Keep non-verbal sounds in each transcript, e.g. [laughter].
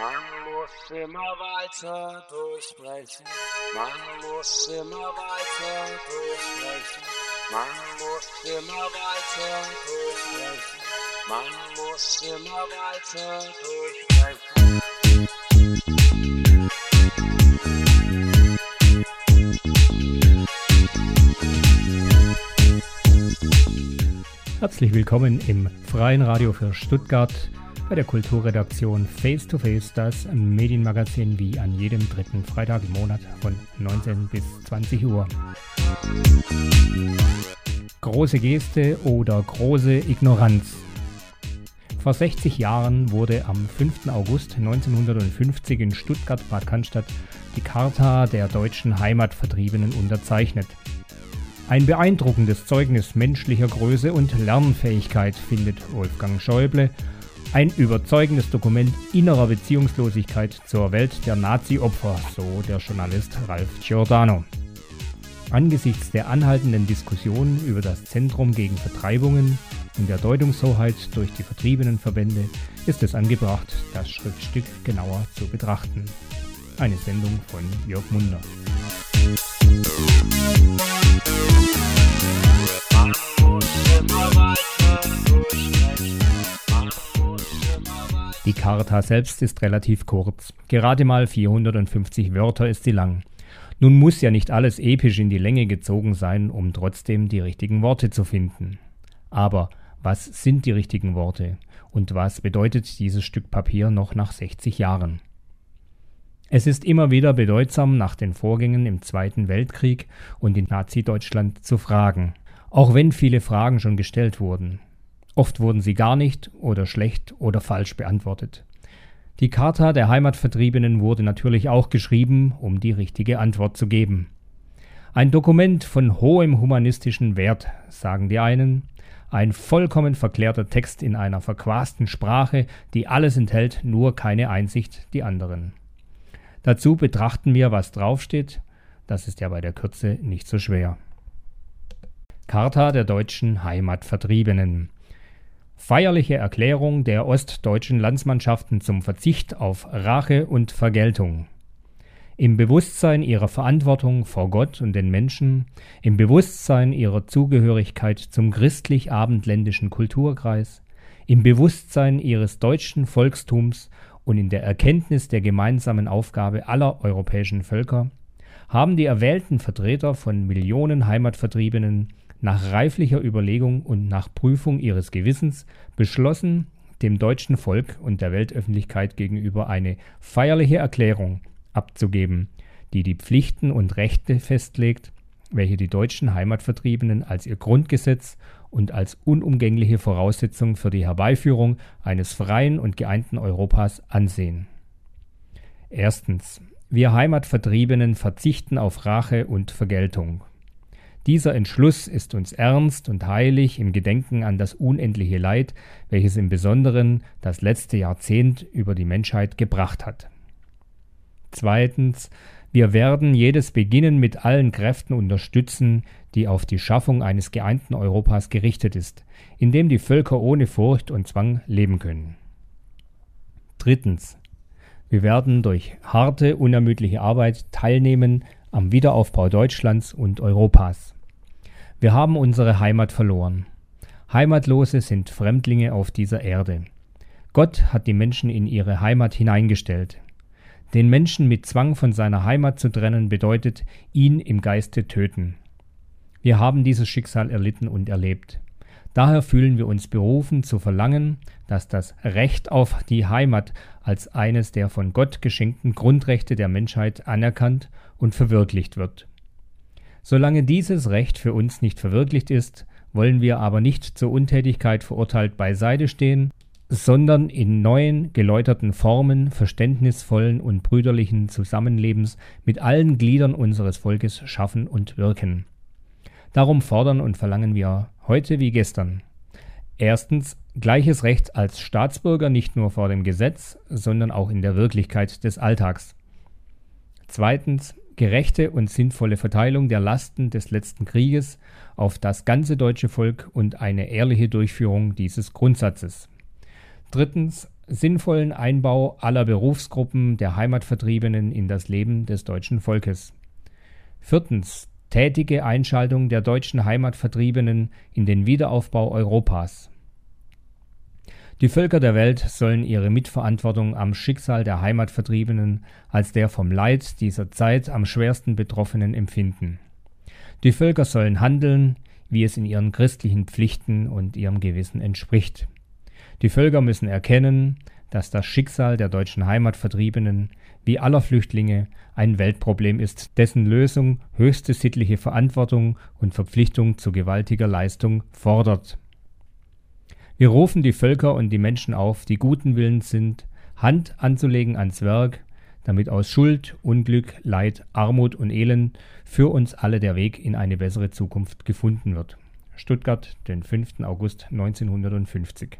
Man muss immer weiter durchbrechen. Man muss immer weiter durchbrechen. Man muss immer weiter durchbrechen. Man muss immer weiter durchbrechen. Herzlich willkommen im Freien Radio für Stuttgart bei der Kulturredaktion Face to Face, das Medienmagazin wie an jedem dritten Freitag im Monat von 19 bis 20 Uhr. Große Geste oder große Ignoranz. Vor 60 Jahren wurde am 5. August 1950 in Stuttgart-Bad Cannstatt die Charta der deutschen Heimatvertriebenen unterzeichnet. Ein beeindruckendes Zeugnis menschlicher Größe und Lernfähigkeit findet Wolfgang Schäuble. Ein überzeugendes Dokument innerer Beziehungslosigkeit zur Welt der Nazi-Opfer, so der Journalist Ralf Giordano. Angesichts der anhaltenden Diskussion über das Zentrum gegen Vertreibungen und der Deutungshoheit durch die vertriebenen Verbände ist es angebracht, das Schriftstück genauer zu betrachten. Eine Sendung von Jörg Munder. Die Charta selbst ist relativ kurz. Gerade mal 450 Wörter ist sie lang. Nun muss ja nicht alles episch in die Länge gezogen sein, um trotzdem die richtigen Worte zu finden. Aber was sind die richtigen Worte? Und was bedeutet dieses Stück Papier noch nach 60 Jahren? Es ist immer wieder bedeutsam, nach den Vorgängen im Zweiten Weltkrieg und in Nazi-Deutschland zu fragen, auch wenn viele Fragen schon gestellt wurden. Oft wurden sie gar nicht oder schlecht oder falsch beantwortet. Die Charta der Heimatvertriebenen wurde natürlich auch geschrieben, um die richtige Antwort zu geben. Ein Dokument von hohem humanistischen Wert, sagen die einen, ein vollkommen verklärter Text in einer verquasten Sprache, die alles enthält, nur keine Einsicht, die anderen. Dazu betrachten wir, was draufsteht, das ist ja bei der Kürze nicht so schwer. Charta der deutschen Heimatvertriebenen. Feierliche Erklärung der ostdeutschen Landsmannschaften zum Verzicht auf Rache und Vergeltung. Im Bewusstsein ihrer Verantwortung vor Gott und den Menschen, im Bewusstsein ihrer Zugehörigkeit zum christlich-abendländischen Kulturkreis, im Bewusstsein ihres deutschen Volkstums und in der Erkenntnis der gemeinsamen Aufgabe aller europäischen Völker, haben die erwählten Vertreter von Millionen Heimatvertriebenen nach reiflicher Überlegung und nach Prüfung ihres Gewissens beschlossen, dem deutschen Volk und der Weltöffentlichkeit gegenüber eine feierliche Erklärung abzugeben, die die Pflichten und Rechte festlegt, welche die deutschen Heimatvertriebenen als ihr Grundgesetz und als unumgängliche Voraussetzung für die Herbeiführung eines freien und geeinten Europas ansehen. Erstens. Wir Heimatvertriebenen verzichten auf Rache und Vergeltung. Dieser Entschluss ist uns ernst und heilig im Gedenken an das unendliche Leid, welches im Besonderen das letzte Jahrzehnt über die Menschheit gebracht hat. Zweitens, wir werden jedes Beginnen mit allen Kräften unterstützen, die auf die Schaffung eines geeinten Europas gerichtet ist, in dem die Völker ohne Furcht und Zwang leben können. Drittens, wir werden durch harte, unermüdliche Arbeit teilnehmen am Wiederaufbau Deutschlands und Europas. Wir haben unsere Heimat verloren. Heimatlose sind Fremdlinge auf dieser Erde. Gott hat die Menschen in ihre Heimat hineingestellt. Den Menschen mit Zwang von seiner Heimat zu trennen, bedeutet ihn im Geiste töten. Wir haben dieses Schicksal erlitten und erlebt. Daher fühlen wir uns berufen zu verlangen, dass das Recht auf die Heimat als eines der von Gott geschenkten Grundrechte der Menschheit anerkannt und verwirklicht wird. Solange dieses Recht für uns nicht verwirklicht ist, wollen wir aber nicht zur Untätigkeit verurteilt beiseite stehen, sondern in neuen, geläuterten Formen verständnisvollen und brüderlichen Zusammenlebens mit allen Gliedern unseres Volkes schaffen und wirken. Darum fordern und verlangen wir heute wie gestern. Erstens gleiches Recht als Staatsbürger nicht nur vor dem Gesetz, sondern auch in der Wirklichkeit des Alltags. Zweitens gerechte und sinnvolle Verteilung der Lasten des letzten Krieges auf das ganze deutsche Volk und eine ehrliche Durchführung dieses Grundsatzes. Drittens sinnvollen Einbau aller Berufsgruppen der Heimatvertriebenen in das Leben des deutschen Volkes. Viertens. Tätige Einschaltung der deutschen Heimatvertriebenen in den Wiederaufbau Europas. Die Völker der Welt sollen ihre Mitverantwortung am Schicksal der Heimatvertriebenen als der vom Leid dieser Zeit am schwersten Betroffenen empfinden. Die Völker sollen handeln, wie es in ihren christlichen Pflichten und ihrem Gewissen entspricht. Die Völker müssen erkennen, dass das Schicksal der deutschen Heimatvertriebenen wie aller Flüchtlinge ein Weltproblem ist, dessen Lösung höchste sittliche Verantwortung und Verpflichtung zu gewaltiger Leistung fordert. Wir rufen die Völker und die Menschen auf, die guten Willens sind, Hand anzulegen ans Werk, damit aus Schuld, Unglück, Leid, Armut und Elend für uns alle der Weg in eine bessere Zukunft gefunden wird. Stuttgart, den 5. August 1950.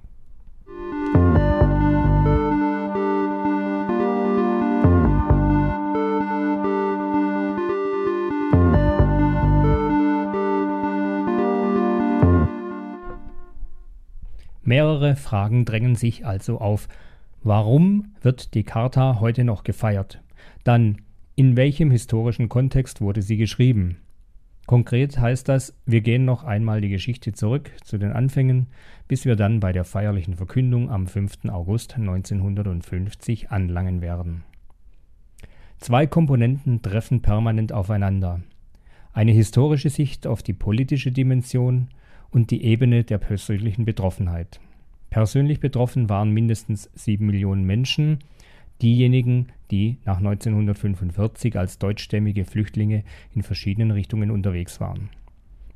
Mehrere Fragen drängen sich also auf. Warum wird die Charta heute noch gefeiert? Dann, in welchem historischen Kontext wurde sie geschrieben? Konkret heißt das, wir gehen noch einmal die Geschichte zurück zu den Anfängen, bis wir dann bei der feierlichen Verkündung am 5. August 1950 anlangen werden. Zwei Komponenten treffen permanent aufeinander. Eine historische Sicht auf die politische Dimension und die Ebene der persönlichen Betroffenheit. Persönlich betroffen waren mindestens sieben Millionen Menschen, diejenigen, die nach 1945 als deutschstämmige Flüchtlinge in verschiedenen Richtungen unterwegs waren.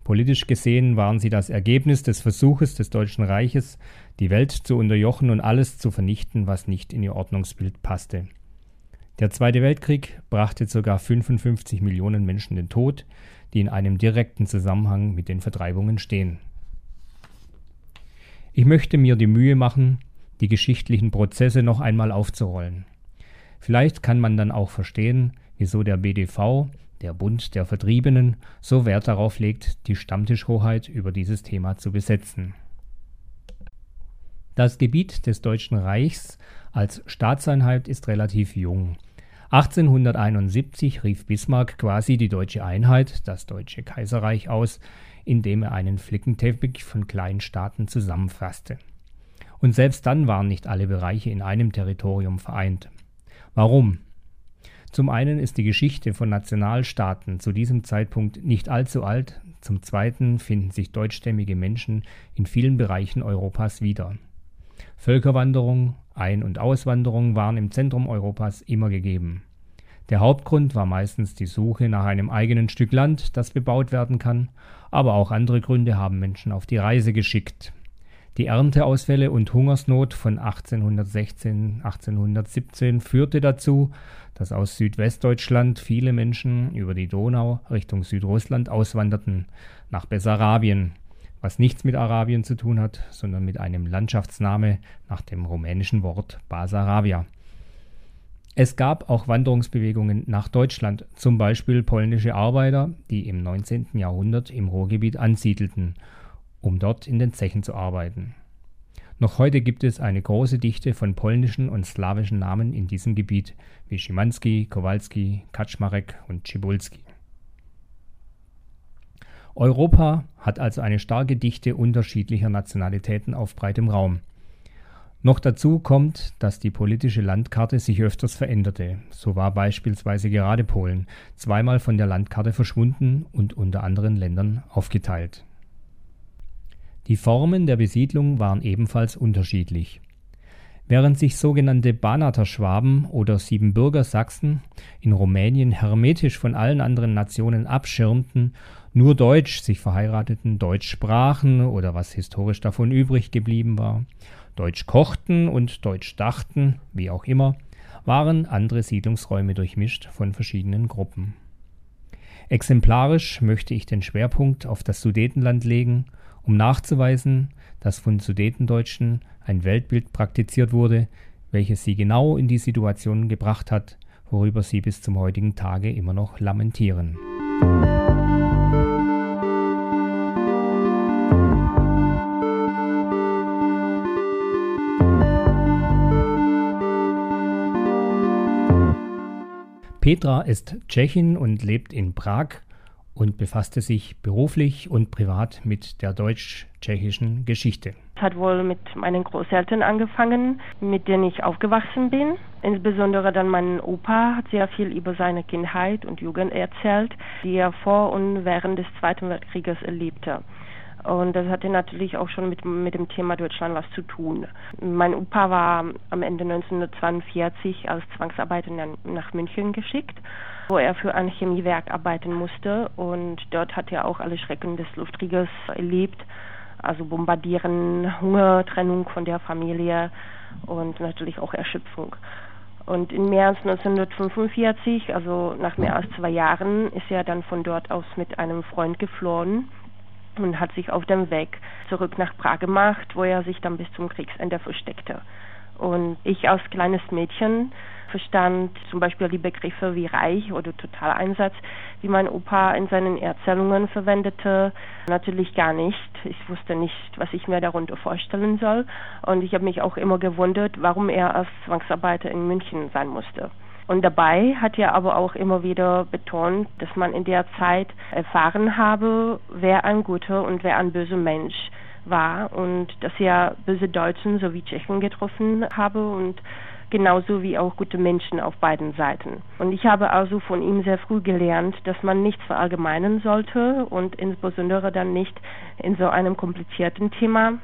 Politisch gesehen waren sie das Ergebnis des Versuches des Deutschen Reiches, die Welt zu unterjochen und alles zu vernichten, was nicht in ihr Ordnungsbild passte. Der Zweite Weltkrieg brachte ca. 55 Millionen Menschen den Tod, die in einem direkten Zusammenhang mit den Vertreibungen stehen. Ich möchte mir die Mühe machen, die geschichtlichen Prozesse noch einmal aufzurollen. Vielleicht kann man dann auch verstehen, wieso der BDV, der Bund der Vertriebenen, so Wert darauf legt, die Stammtischhoheit über dieses Thema zu besetzen. Das Gebiet des Deutschen Reichs als Staatseinheit ist relativ jung. 1871 rief Bismarck quasi die deutsche Einheit, das Deutsche Kaiserreich, aus, indem er einen Flickenteppich von kleinen Staaten zusammenfasste. Und selbst dann waren nicht alle Bereiche in einem Territorium vereint. Warum? Zum einen ist die Geschichte von Nationalstaaten zu diesem Zeitpunkt nicht allzu alt, zum zweiten finden sich deutschstämmige Menschen in vielen Bereichen Europas wieder. Völkerwanderung, Ein- und Auswanderung waren im Zentrum Europas immer gegeben. Der Hauptgrund war meistens die Suche nach einem eigenen Stück Land, das bebaut werden kann, aber auch andere Gründe haben Menschen auf die Reise geschickt. Die Ernteausfälle und Hungersnot von 1816, 1817 führte dazu, dass aus Südwestdeutschland viele Menschen über die Donau Richtung Südrussland auswanderten, nach Bessarabien was nichts mit Arabien zu tun hat, sondern mit einem Landschaftsname nach dem rumänischen Wort Basarabia. Es gab auch Wanderungsbewegungen nach Deutschland, zum Beispiel polnische Arbeiter, die im 19. Jahrhundert im Ruhrgebiet ansiedelten, um dort in den Zechen zu arbeiten. Noch heute gibt es eine große Dichte von polnischen und slawischen Namen in diesem Gebiet, wie Schimanski, Kowalski, Kaczmarek und Cibulski. Europa hat also eine starke Dichte unterschiedlicher Nationalitäten auf breitem Raum. Noch dazu kommt, dass die politische Landkarte sich öfters veränderte. So war beispielsweise gerade Polen zweimal von der Landkarte verschwunden und unter anderen Ländern aufgeteilt. Die Formen der Besiedlung waren ebenfalls unterschiedlich. Während sich sogenannte Banater Schwaben oder Siebenbürger Sachsen in Rumänien hermetisch von allen anderen Nationen abschirmten nur Deutsch sich verheirateten, Deutsch sprachen oder was historisch davon übrig geblieben war, Deutsch kochten und Deutsch dachten, wie auch immer, waren andere Siedlungsräume durchmischt von verschiedenen Gruppen. Exemplarisch möchte ich den Schwerpunkt auf das Sudetenland legen, um nachzuweisen, dass von Sudetendeutschen ein Weltbild praktiziert wurde, welches sie genau in die Situation gebracht hat, worüber sie bis zum heutigen Tage immer noch lamentieren. Petra ist Tschechin und lebt in Prag und befasste sich beruflich und privat mit der deutsch-tschechischen Geschichte. Es hat wohl mit meinen Großeltern angefangen, mit denen ich aufgewachsen bin. Insbesondere dann mein Opa hat sehr viel über seine Kindheit und Jugend erzählt, die er vor und während des Zweiten Weltkrieges erlebte. Und das hatte natürlich auch schon mit, mit dem Thema Deutschland was zu tun. Mein Opa war am Ende 1942 als Zwangsarbeiter nach München geschickt, wo er für ein Chemiewerk arbeiten musste. Und dort hat er auch alle Schrecken des Luftkrieges erlebt. Also Bombardieren, Hunger, Trennung von der Familie und natürlich auch Erschöpfung. Und im März 1945, also nach mehr als zwei Jahren, ist er dann von dort aus mit einem Freund geflohen und hat sich auf dem Weg zurück nach Prag gemacht, wo er sich dann bis zum Kriegsende versteckte. Und ich als kleines Mädchen verstand zum Beispiel die Begriffe wie Reich oder Totaleinsatz, die mein Opa in seinen Erzählungen verwendete, natürlich gar nicht. Ich wusste nicht, was ich mir darunter vorstellen soll. Und ich habe mich auch immer gewundert, warum er als Zwangsarbeiter in München sein musste. Und dabei hat er aber auch immer wieder betont, dass man in der Zeit erfahren habe, wer ein guter und wer ein böser Mensch war und dass er böse Deutschen sowie Tschechen getroffen habe und genauso wie auch gute Menschen auf beiden Seiten. Und ich habe also von ihm sehr früh gelernt, dass man nichts verallgemeinern sollte und insbesondere dann nicht in so einem komplizierten Thema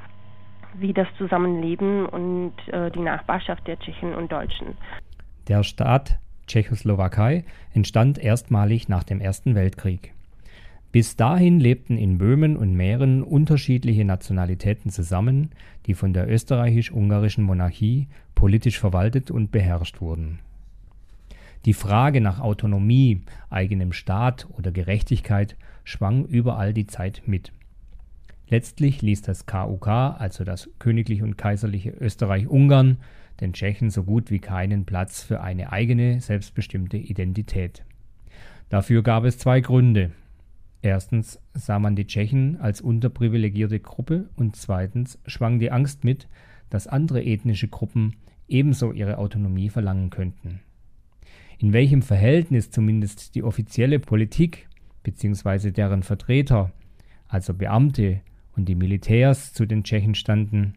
wie das Zusammenleben und äh, die Nachbarschaft der Tschechen und Deutschen. Der Staat Tschechoslowakei entstand erstmalig nach dem Ersten Weltkrieg. Bis dahin lebten in Böhmen und Mähren unterschiedliche Nationalitäten zusammen, die von der österreichisch-ungarischen Monarchie politisch verwaltet und beherrscht wurden. Die Frage nach Autonomie, eigenem Staat oder Gerechtigkeit schwang überall die Zeit mit. Letztlich ließ das KUK, also das Königlich und Kaiserliche Österreich-Ungarn, den Tschechen so gut wie keinen Platz für eine eigene, selbstbestimmte Identität. Dafür gab es zwei Gründe. Erstens sah man die Tschechen als unterprivilegierte Gruppe und zweitens schwang die Angst mit, dass andere ethnische Gruppen ebenso ihre Autonomie verlangen könnten. In welchem Verhältnis zumindest die offizielle Politik bzw. deren Vertreter, also Beamte und die Militärs zu den Tschechen standen,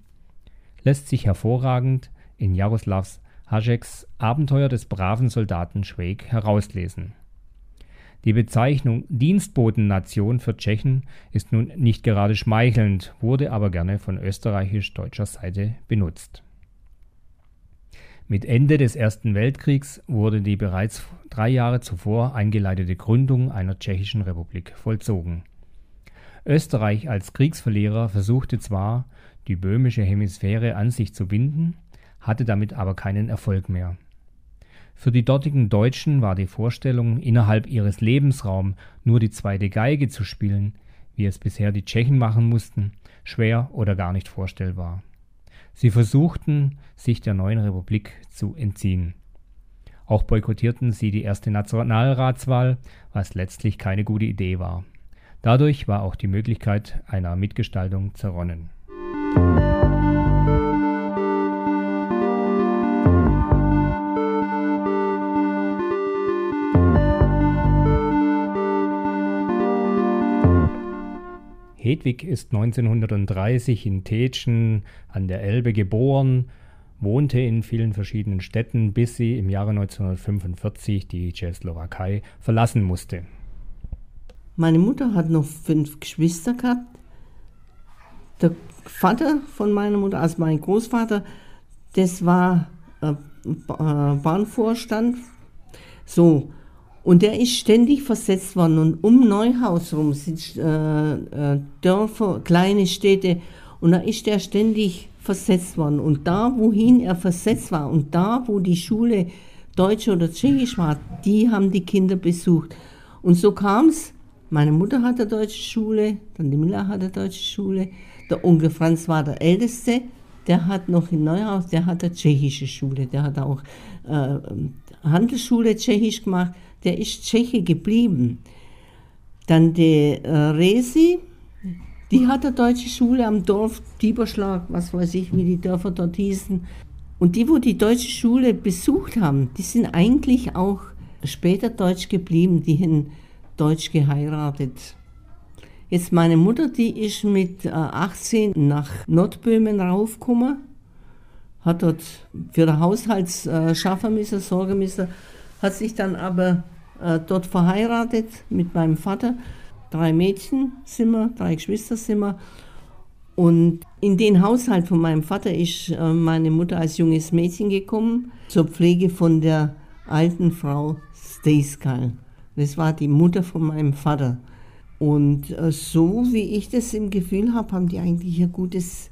lässt sich hervorragend in Jaroslavs Hašeks Abenteuer des braven Soldaten Schweig herauslesen. Die Bezeichnung Dienstbotennation für Tschechen ist nun nicht gerade schmeichelnd, wurde aber gerne von österreichisch-deutscher Seite benutzt. Mit Ende des Ersten Weltkriegs wurde die bereits drei Jahre zuvor eingeleitete Gründung einer tschechischen Republik vollzogen. Österreich als Kriegsverlierer versuchte zwar, die böhmische Hemisphäre an sich zu binden, hatte damit aber keinen Erfolg mehr. Für die dortigen Deutschen war die Vorstellung, innerhalb ihres Lebensraums nur die zweite Geige zu spielen, wie es bisher die Tschechen machen mussten, schwer oder gar nicht vorstellbar. Sie versuchten, sich der neuen Republik zu entziehen. Auch boykottierten sie die erste Nationalratswahl, was letztlich keine gute Idee war. Dadurch war auch die Möglichkeit einer Mitgestaltung zerronnen. Hedwig ist 1930 in Tetschen an der Elbe geboren, wohnte in vielen verschiedenen Städten, bis sie im Jahre 1945 die Tschechoslowakei verlassen musste. Meine Mutter hat noch fünf Geschwister gehabt. Der Vater von meiner Mutter, also mein Großvater, das war äh, äh Bahnvorstand. So, und der ist ständig versetzt worden. Und um Neuhaus herum sind äh, äh, Dörfer, kleine Städte. Und da ist der ständig versetzt worden. Und da, wohin er versetzt war, und da, wo die Schule Deutsch oder Tschechisch war, die haben die Kinder besucht. Und so kam es. Meine Mutter hatte deutsche Schule, dann die Miller hatte deutsche Schule. Der Onkel Franz war der Älteste. Der hat noch in Neuhaus, der hatte tschechische Schule. Der hat auch äh, Handelsschule tschechisch gemacht der ist Tscheche geblieben. Dann die äh, Resi, die hat eine deutsche Schule am Dorf Dieberschlag, was weiß ich, wie die Dörfer dort hießen. Und die, wo die deutsche Schule besucht haben, die sind eigentlich auch später deutsch geblieben, die haben deutsch geheiratet. Jetzt meine Mutter, die ist mit 18 nach Nordböhmen raufgekommen, hat dort für den Haushalt äh, schaffen müssen, sorgen müssen, hat sich dann aber äh, dort verheiratet mit meinem Vater. Drei Mädchen sind wir, drei Geschwister sind wir. Und in den Haushalt von meinem Vater ist äh, meine Mutter als junges Mädchen gekommen, zur Pflege von der alten Frau Steiskal. Das war die Mutter von meinem Vater. Und äh, so wie ich das im Gefühl habe, haben die eigentlich ein gutes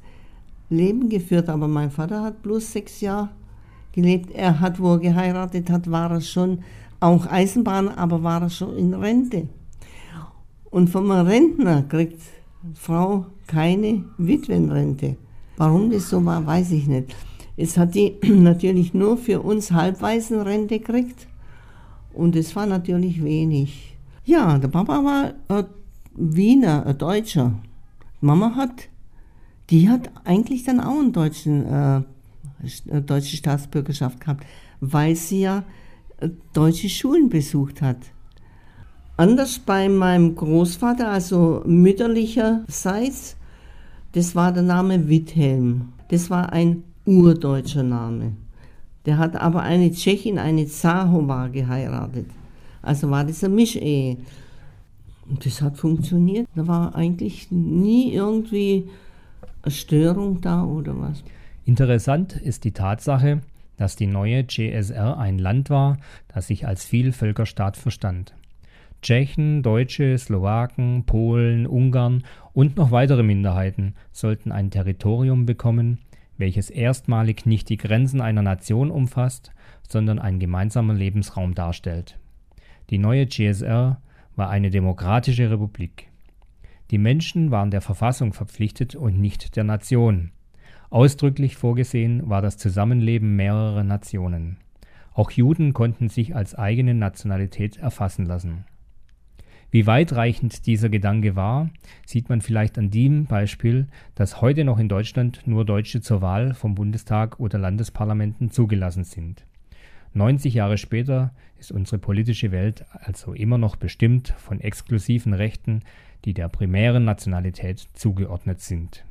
Leben geführt. Aber mein Vater hat bloß sechs Jahre gelebt. Er hat, wo er geheiratet hat, war er schon auch Eisenbahn, aber war schon in Rente. Und vom Rentner kriegt Frau keine Witwenrente. Warum das so war, weiß ich nicht. Es hat die [clears throat] natürlich nur für uns Halbwaisenrente gekriegt und es war natürlich wenig. Ja, der Papa war ein Wiener, ein Deutscher. Mama hat, die hat eigentlich dann auch einen deutschen, äh, deutsche Staatsbürgerschaft gehabt, weil sie ja äh, deutsche Schulen besucht hat. Anders bei meinem Großvater, also mütterlicherseits, das war der Name Wilhelm. Das war ein urdeutscher Name. Der hat aber eine Tschechin, eine Zahova geheiratet. Also war das eine Mischehe. Und das hat funktioniert. Da war eigentlich nie irgendwie eine Störung da oder was. Interessant ist die Tatsache, dass die neue GSR ein Land war, das sich als Vielvölkerstaat verstand. Tschechen, Deutsche, Slowaken, Polen, Ungarn und noch weitere Minderheiten sollten ein Territorium bekommen, welches erstmalig nicht die Grenzen einer Nation umfasst, sondern einen gemeinsamen Lebensraum darstellt. Die neue GSR war eine demokratische Republik. Die Menschen waren der Verfassung verpflichtet und nicht der Nation. Ausdrücklich vorgesehen war das Zusammenleben mehrerer Nationen. Auch Juden konnten sich als eigene Nationalität erfassen lassen. Wie weitreichend dieser Gedanke war, sieht man vielleicht an dem Beispiel, dass heute noch in Deutschland nur Deutsche zur Wahl vom Bundestag oder Landesparlamenten zugelassen sind. 90 Jahre später ist unsere politische Welt also immer noch bestimmt von exklusiven Rechten, die der primären Nationalität zugeordnet sind.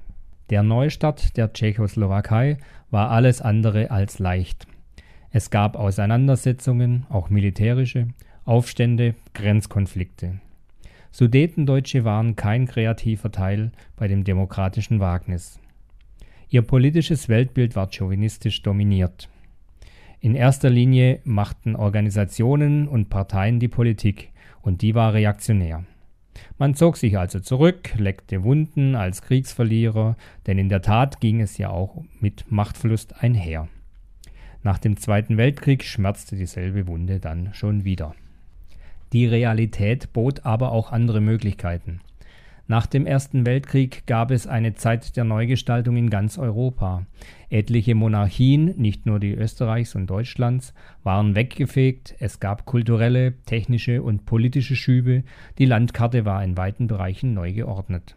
Der Neustart der Tschechoslowakei war alles andere als leicht. Es gab Auseinandersetzungen, auch militärische, Aufstände, Grenzkonflikte. Sudetendeutsche waren kein kreativer Teil bei dem demokratischen Wagnis. Ihr politisches Weltbild war chauvinistisch dominiert. In erster Linie machten Organisationen und Parteien die Politik, und die war reaktionär. Man zog sich also zurück, leckte Wunden als Kriegsverlierer, denn in der Tat ging es ja auch mit Machtverlust einher. Nach dem Zweiten Weltkrieg schmerzte dieselbe Wunde dann schon wieder. Die Realität bot aber auch andere Möglichkeiten. Nach dem Ersten Weltkrieg gab es eine Zeit der Neugestaltung in ganz Europa. Etliche Monarchien, nicht nur die Österreichs und Deutschlands, waren weggefegt, es gab kulturelle, technische und politische Schübe, die Landkarte war in weiten Bereichen neu geordnet.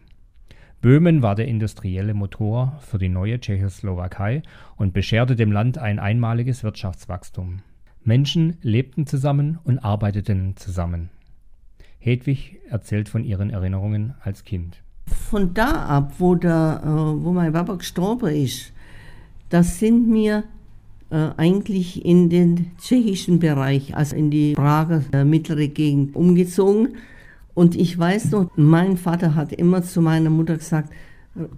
Böhmen war der industrielle Motor für die neue Tschechoslowakei und bescherte dem Land ein einmaliges Wirtschaftswachstum. Menschen lebten zusammen und arbeiteten zusammen. Hedwig erzählt von ihren Erinnerungen als Kind. Von da ab, wo, der, äh, wo mein Papa gestorben ist, das sind wir äh, eigentlich in den tschechischen Bereich, also in die Prager äh, mittlere Gegend umgezogen. Und ich weiß noch, mein Vater hat immer zu meiner Mutter gesagt,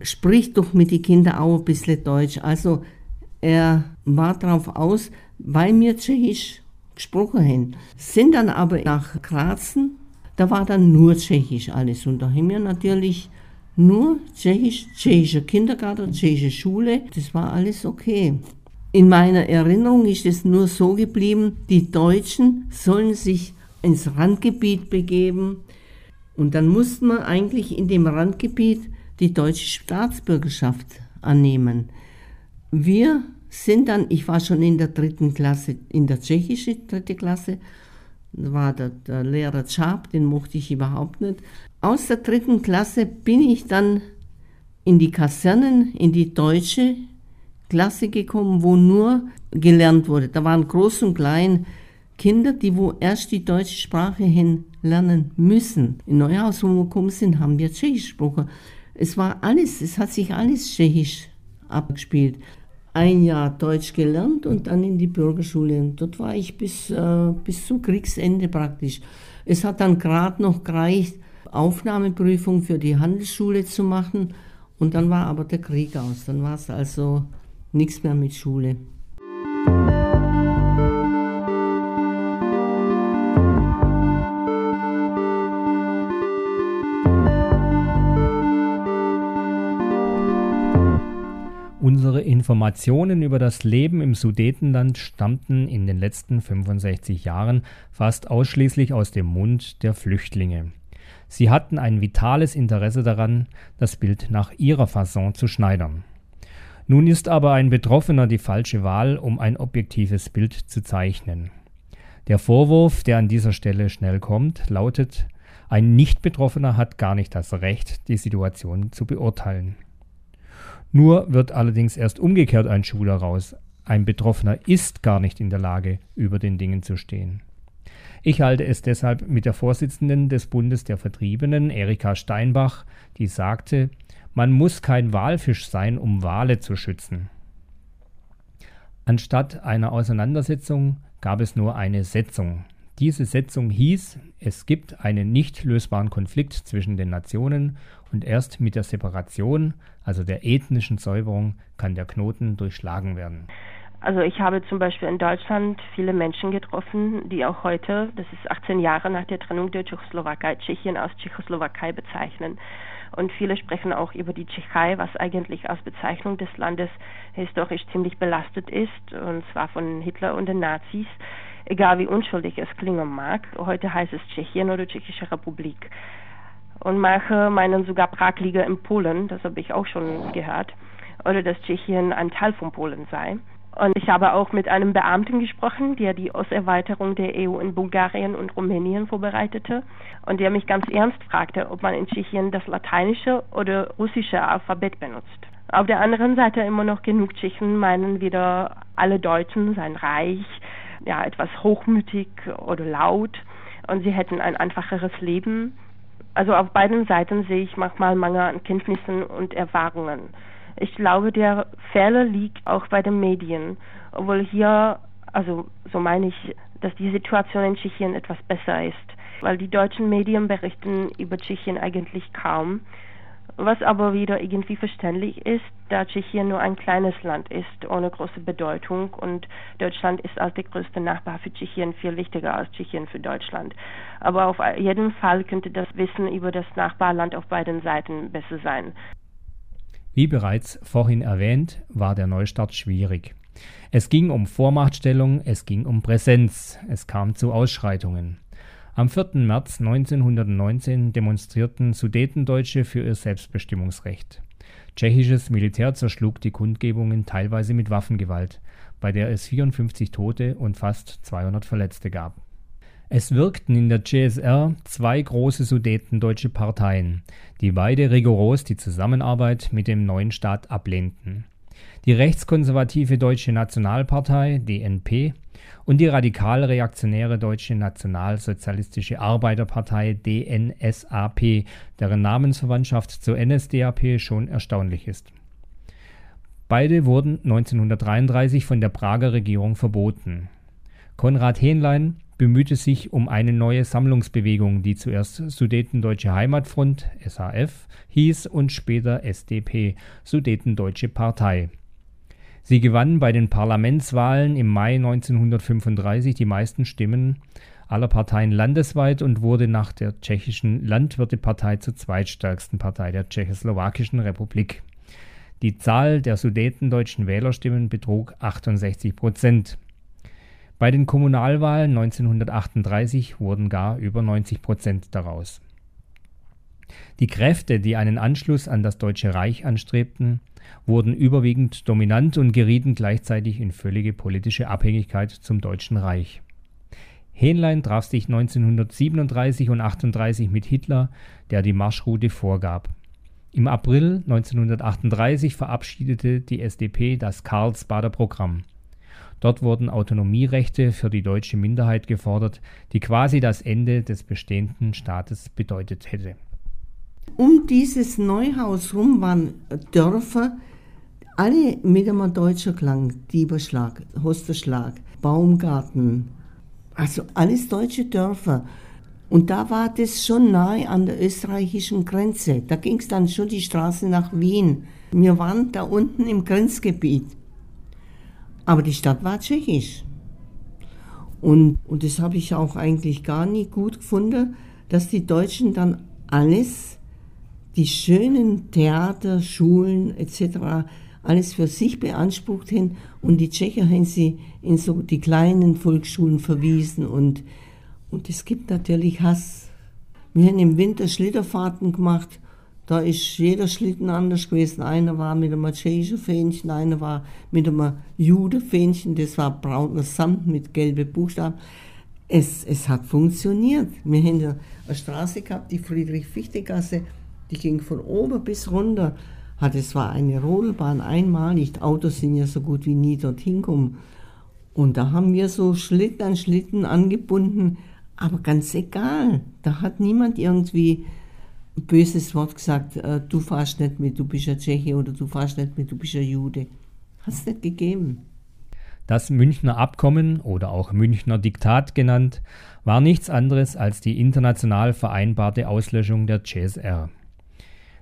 sprich doch mit den Kindern auch ein bisschen Deutsch. Also er war darauf aus, weil wir Tschechisch gesprochen haben. Sind dann aber nach Grazen, da war dann nur Tschechisch alles. Und da haben wir natürlich nur Tschechisch, tschechischer Kindergarten, tschechische Schule. Das war alles okay. In meiner Erinnerung ist es nur so geblieben, die Deutschen sollen sich ins Randgebiet begeben. Und dann mussten wir eigentlich in dem Randgebiet die deutsche Staatsbürgerschaft annehmen. Wir sind dann, ich war schon in der dritten Klasse, in der tschechischen dritte Klasse, war der, der Lehrer Czap, den mochte ich überhaupt nicht. Aus der dritten Klasse bin ich dann in die Kasernen, in die deutsche Klasse gekommen, wo nur gelernt wurde. Da waren groß und klein Kinder, die wo erst die deutsche Sprache hin lernen müssen. In Neuhaus, wo wir gekommen sind, haben wir Tschechisch gesprochen. Es war alles, es hat sich alles Tschechisch abgespielt. Ein Jahr Deutsch gelernt und dann in die Bürgerschule. Und dort war ich bis, äh, bis zum Kriegsende praktisch. Es hat dann gerade noch gereicht, Aufnahmeprüfung für die Handelsschule zu machen. Und dann war aber der Krieg aus. Dann war es also nichts mehr mit Schule. Informationen über das Leben im Sudetenland stammten in den letzten 65 Jahren fast ausschließlich aus dem Mund der Flüchtlinge. Sie hatten ein vitales Interesse daran, das Bild nach ihrer Fasson zu schneidern. Nun ist aber ein Betroffener die falsche Wahl, um ein objektives Bild zu zeichnen. Der Vorwurf, der an dieser Stelle schnell kommt, lautet, ein Nicht-Betroffener hat gar nicht das Recht, die Situation zu beurteilen. Nur wird allerdings erst umgekehrt ein Schuh daraus. Ein Betroffener ist gar nicht in der Lage, über den Dingen zu stehen. Ich halte es deshalb mit der Vorsitzenden des Bundes der Vertriebenen, Erika Steinbach, die sagte, man muss kein Walfisch sein, um Wale zu schützen. Anstatt einer Auseinandersetzung gab es nur eine Setzung. Diese Setzung hieß, es gibt einen nicht lösbaren Konflikt zwischen den Nationen und erst mit der Separation, also der ethnischen Säuberung, kann der Knoten durchschlagen werden. Also ich habe zum Beispiel in Deutschland viele Menschen getroffen, die auch heute, das ist 18 Jahre nach der Trennung der Tschechoslowakei, Tschechien aus Tschechoslowakei bezeichnen. Und viele sprechen auch über die Tschechei, was eigentlich als Bezeichnung des Landes historisch ziemlich belastet ist, und zwar von Hitler und den Nazis egal wie unschuldig es klingen mag. Heute heißt es Tschechien oder Tschechische Republik. Und manche meinen sogar Prag liege in Polen, das habe ich auch schon gehört, oder dass Tschechien ein Teil von Polen sei. Und ich habe auch mit einem Beamten gesprochen, der die Osterweiterung der EU in Bulgarien und Rumänien vorbereitete und der mich ganz ernst fragte, ob man in Tschechien das lateinische oder russische Alphabet benutzt. Auf der anderen Seite immer noch genug Tschechen meinen wieder, alle Deutschen seien reich, ja, etwas hochmütig oder laut und sie hätten ein einfacheres Leben. Also auf beiden Seiten sehe ich manchmal Mangel an Kenntnissen und Erfahrungen. Ich glaube, der Fehler liegt auch bei den Medien, obwohl hier, also so meine ich, dass die Situation in Tschechien etwas besser ist, weil die deutschen Medien berichten über Tschechien eigentlich kaum was aber wieder irgendwie verständlich ist, da Tschechien nur ein kleines Land ist, ohne große Bedeutung und Deutschland ist als der größte Nachbar für Tschechien viel wichtiger als Tschechien für Deutschland. Aber auf jeden Fall könnte das Wissen über das Nachbarland auf beiden Seiten besser sein. Wie bereits vorhin erwähnt, war der Neustart schwierig. Es ging um Vormachtstellung, es ging um Präsenz, es kam zu Ausschreitungen. Am 4. März 1919 demonstrierten Sudetendeutsche für ihr Selbstbestimmungsrecht. Tschechisches Militär zerschlug die Kundgebungen teilweise mit Waffengewalt, bei der es 54 Tote und fast 200 Verletzte gab. Es wirkten in der CSR zwei große sudetendeutsche Parteien, die beide rigoros die Zusammenarbeit mit dem neuen Staat ablehnten. Die rechtskonservative Deutsche Nationalpartei DNP und die radikal-reaktionäre Deutsche Nationalsozialistische Arbeiterpartei DNSAP, deren Namensverwandtschaft zur NSDAP schon erstaunlich ist. Beide wurden 1933 von der Prager Regierung verboten. Konrad Hähnlein bemühte sich um eine neue Sammlungsbewegung, die zuerst Sudetendeutsche Heimatfront SAF hieß und später SDP Sudetendeutsche Partei. Sie gewann bei den Parlamentswahlen im Mai 1935 die meisten Stimmen aller Parteien landesweit und wurde nach der tschechischen Landwirtepartei zur zweitstärksten Partei der Tschechoslowakischen Republik. Die Zahl der sudetendeutschen Wählerstimmen betrug 68 Prozent. Bei den Kommunalwahlen 1938 wurden gar über 90 Prozent daraus. Die Kräfte, die einen Anschluss an das Deutsche Reich anstrebten, wurden überwiegend dominant und gerieten gleichzeitig in völlige politische Abhängigkeit zum Deutschen Reich. Hähnlein traf sich 1937 und 38 mit Hitler, der die Marschroute vorgab. Im April 1938 verabschiedete die SDP das Karlsbader Programm. Dort wurden Autonomierechte für die deutsche Minderheit gefordert, die quasi das Ende des bestehenden Staates bedeutet hätte. Um dieses Neuhaus rum waren Dörfer, alle mit einem deutschen Klang. Dieberschlag, Hosterschlag, Baumgarten. Also alles deutsche Dörfer. Und da war das schon nahe an der österreichischen Grenze. Da ging es dann schon die Straße nach Wien. Wir waren da unten im Grenzgebiet. Aber die Stadt war tschechisch. Und, und das habe ich auch eigentlich gar nicht gut gefunden, dass die Deutschen dann alles, die schönen Theater, Schulen etc., alles für sich beansprucht haben und die Tschechen haben sie in so die kleinen Volksschulen verwiesen und und es gibt natürlich Hass. Wir haben im Winter Schlitterfahrten gemacht. Da ist jeder Schlitten anders gewesen. Einer war mit einem tschechischen Fähnchen, einer war mit einem Jude-Fähnchen. Das war brauner Samt mit gelben Buchstaben. Es, es hat funktioniert. Wir haben eine Straße gehabt, die Friedrich-Fichte-Gasse, die ging von oben bis runter. Es war eine Rodelbahn einmalig. Autos sind ja so gut wie nie dorthin gekommen. Und da haben wir so Schlitten an Schlitten angebunden, aber ganz egal, da hat niemand irgendwie ein böses Wort gesagt, äh, du fahrst nicht mit, du bist ein Tscheche oder du fahrst nicht mit, du bist ein Jude. Hat es nicht gegeben. Das Münchner Abkommen oder auch Münchner Diktat genannt, war nichts anderes als die international vereinbarte Auslöschung der CSR.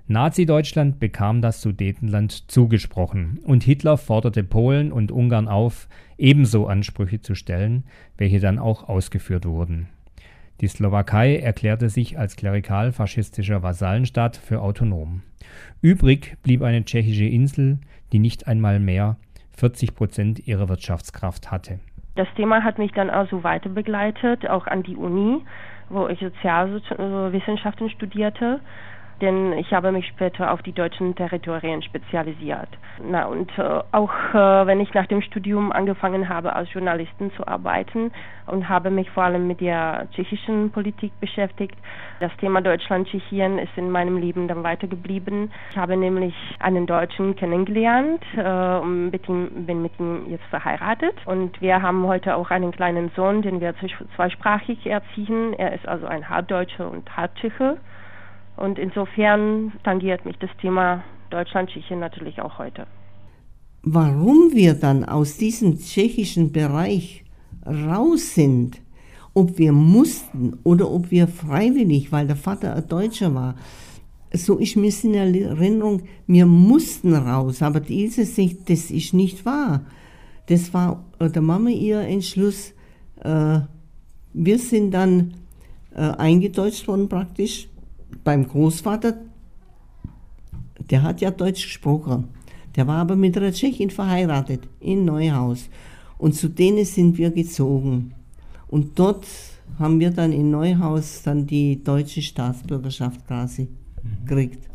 Nazi-Deutschland bekam das Sudetenland zugesprochen und Hitler forderte Polen und Ungarn auf, ebenso Ansprüche zu stellen, welche dann auch ausgeführt wurden. Die Slowakei erklärte sich als klerikal-faschistischer Vasallenstaat für autonom. Übrig blieb eine tschechische Insel, die nicht einmal mehr 40 Prozent ihrer Wirtschaftskraft hatte. Das Thema hat mich dann also weiter begleitet, auch an die Uni, wo ich Sozialwissenschaften studierte denn ich habe mich später auf die deutschen Territorien spezialisiert. Na, und äh, auch äh, wenn ich nach dem Studium angefangen habe, als Journalistin zu arbeiten und habe mich vor allem mit der tschechischen Politik beschäftigt, das Thema Deutschland-Tschechien ist in meinem Leben dann weitergeblieben. Ich habe nämlich einen Deutschen kennengelernt äh, und mit ihm, bin mit ihm jetzt verheiratet und wir haben heute auch einen kleinen Sohn, den wir zweisprachig erziehen. Er ist also ein Halbdeutscher und Halbtscheche. Und insofern tangiert mich das Thema Deutschland-Tschechien natürlich auch heute. Warum wir dann aus diesem tschechischen Bereich raus sind, ob wir mussten oder ob wir freiwillig, weil der Vater ein Deutscher war, so ist mir in Erinnerung, wir mussten raus, aber Ilse sagt, das ist nicht wahr. Das war äh, der Mama ihr Entschluss. Äh, wir sind dann äh, eingedeutscht worden praktisch beim Großvater, der hat ja Deutsch gesprochen. Der war aber mit einer Tschechin verheiratet in Neuhaus. Und zu denen sind wir gezogen. Und dort haben wir dann in Neuhaus dann die deutsche Staatsbürgerschaft quasi gekriegt.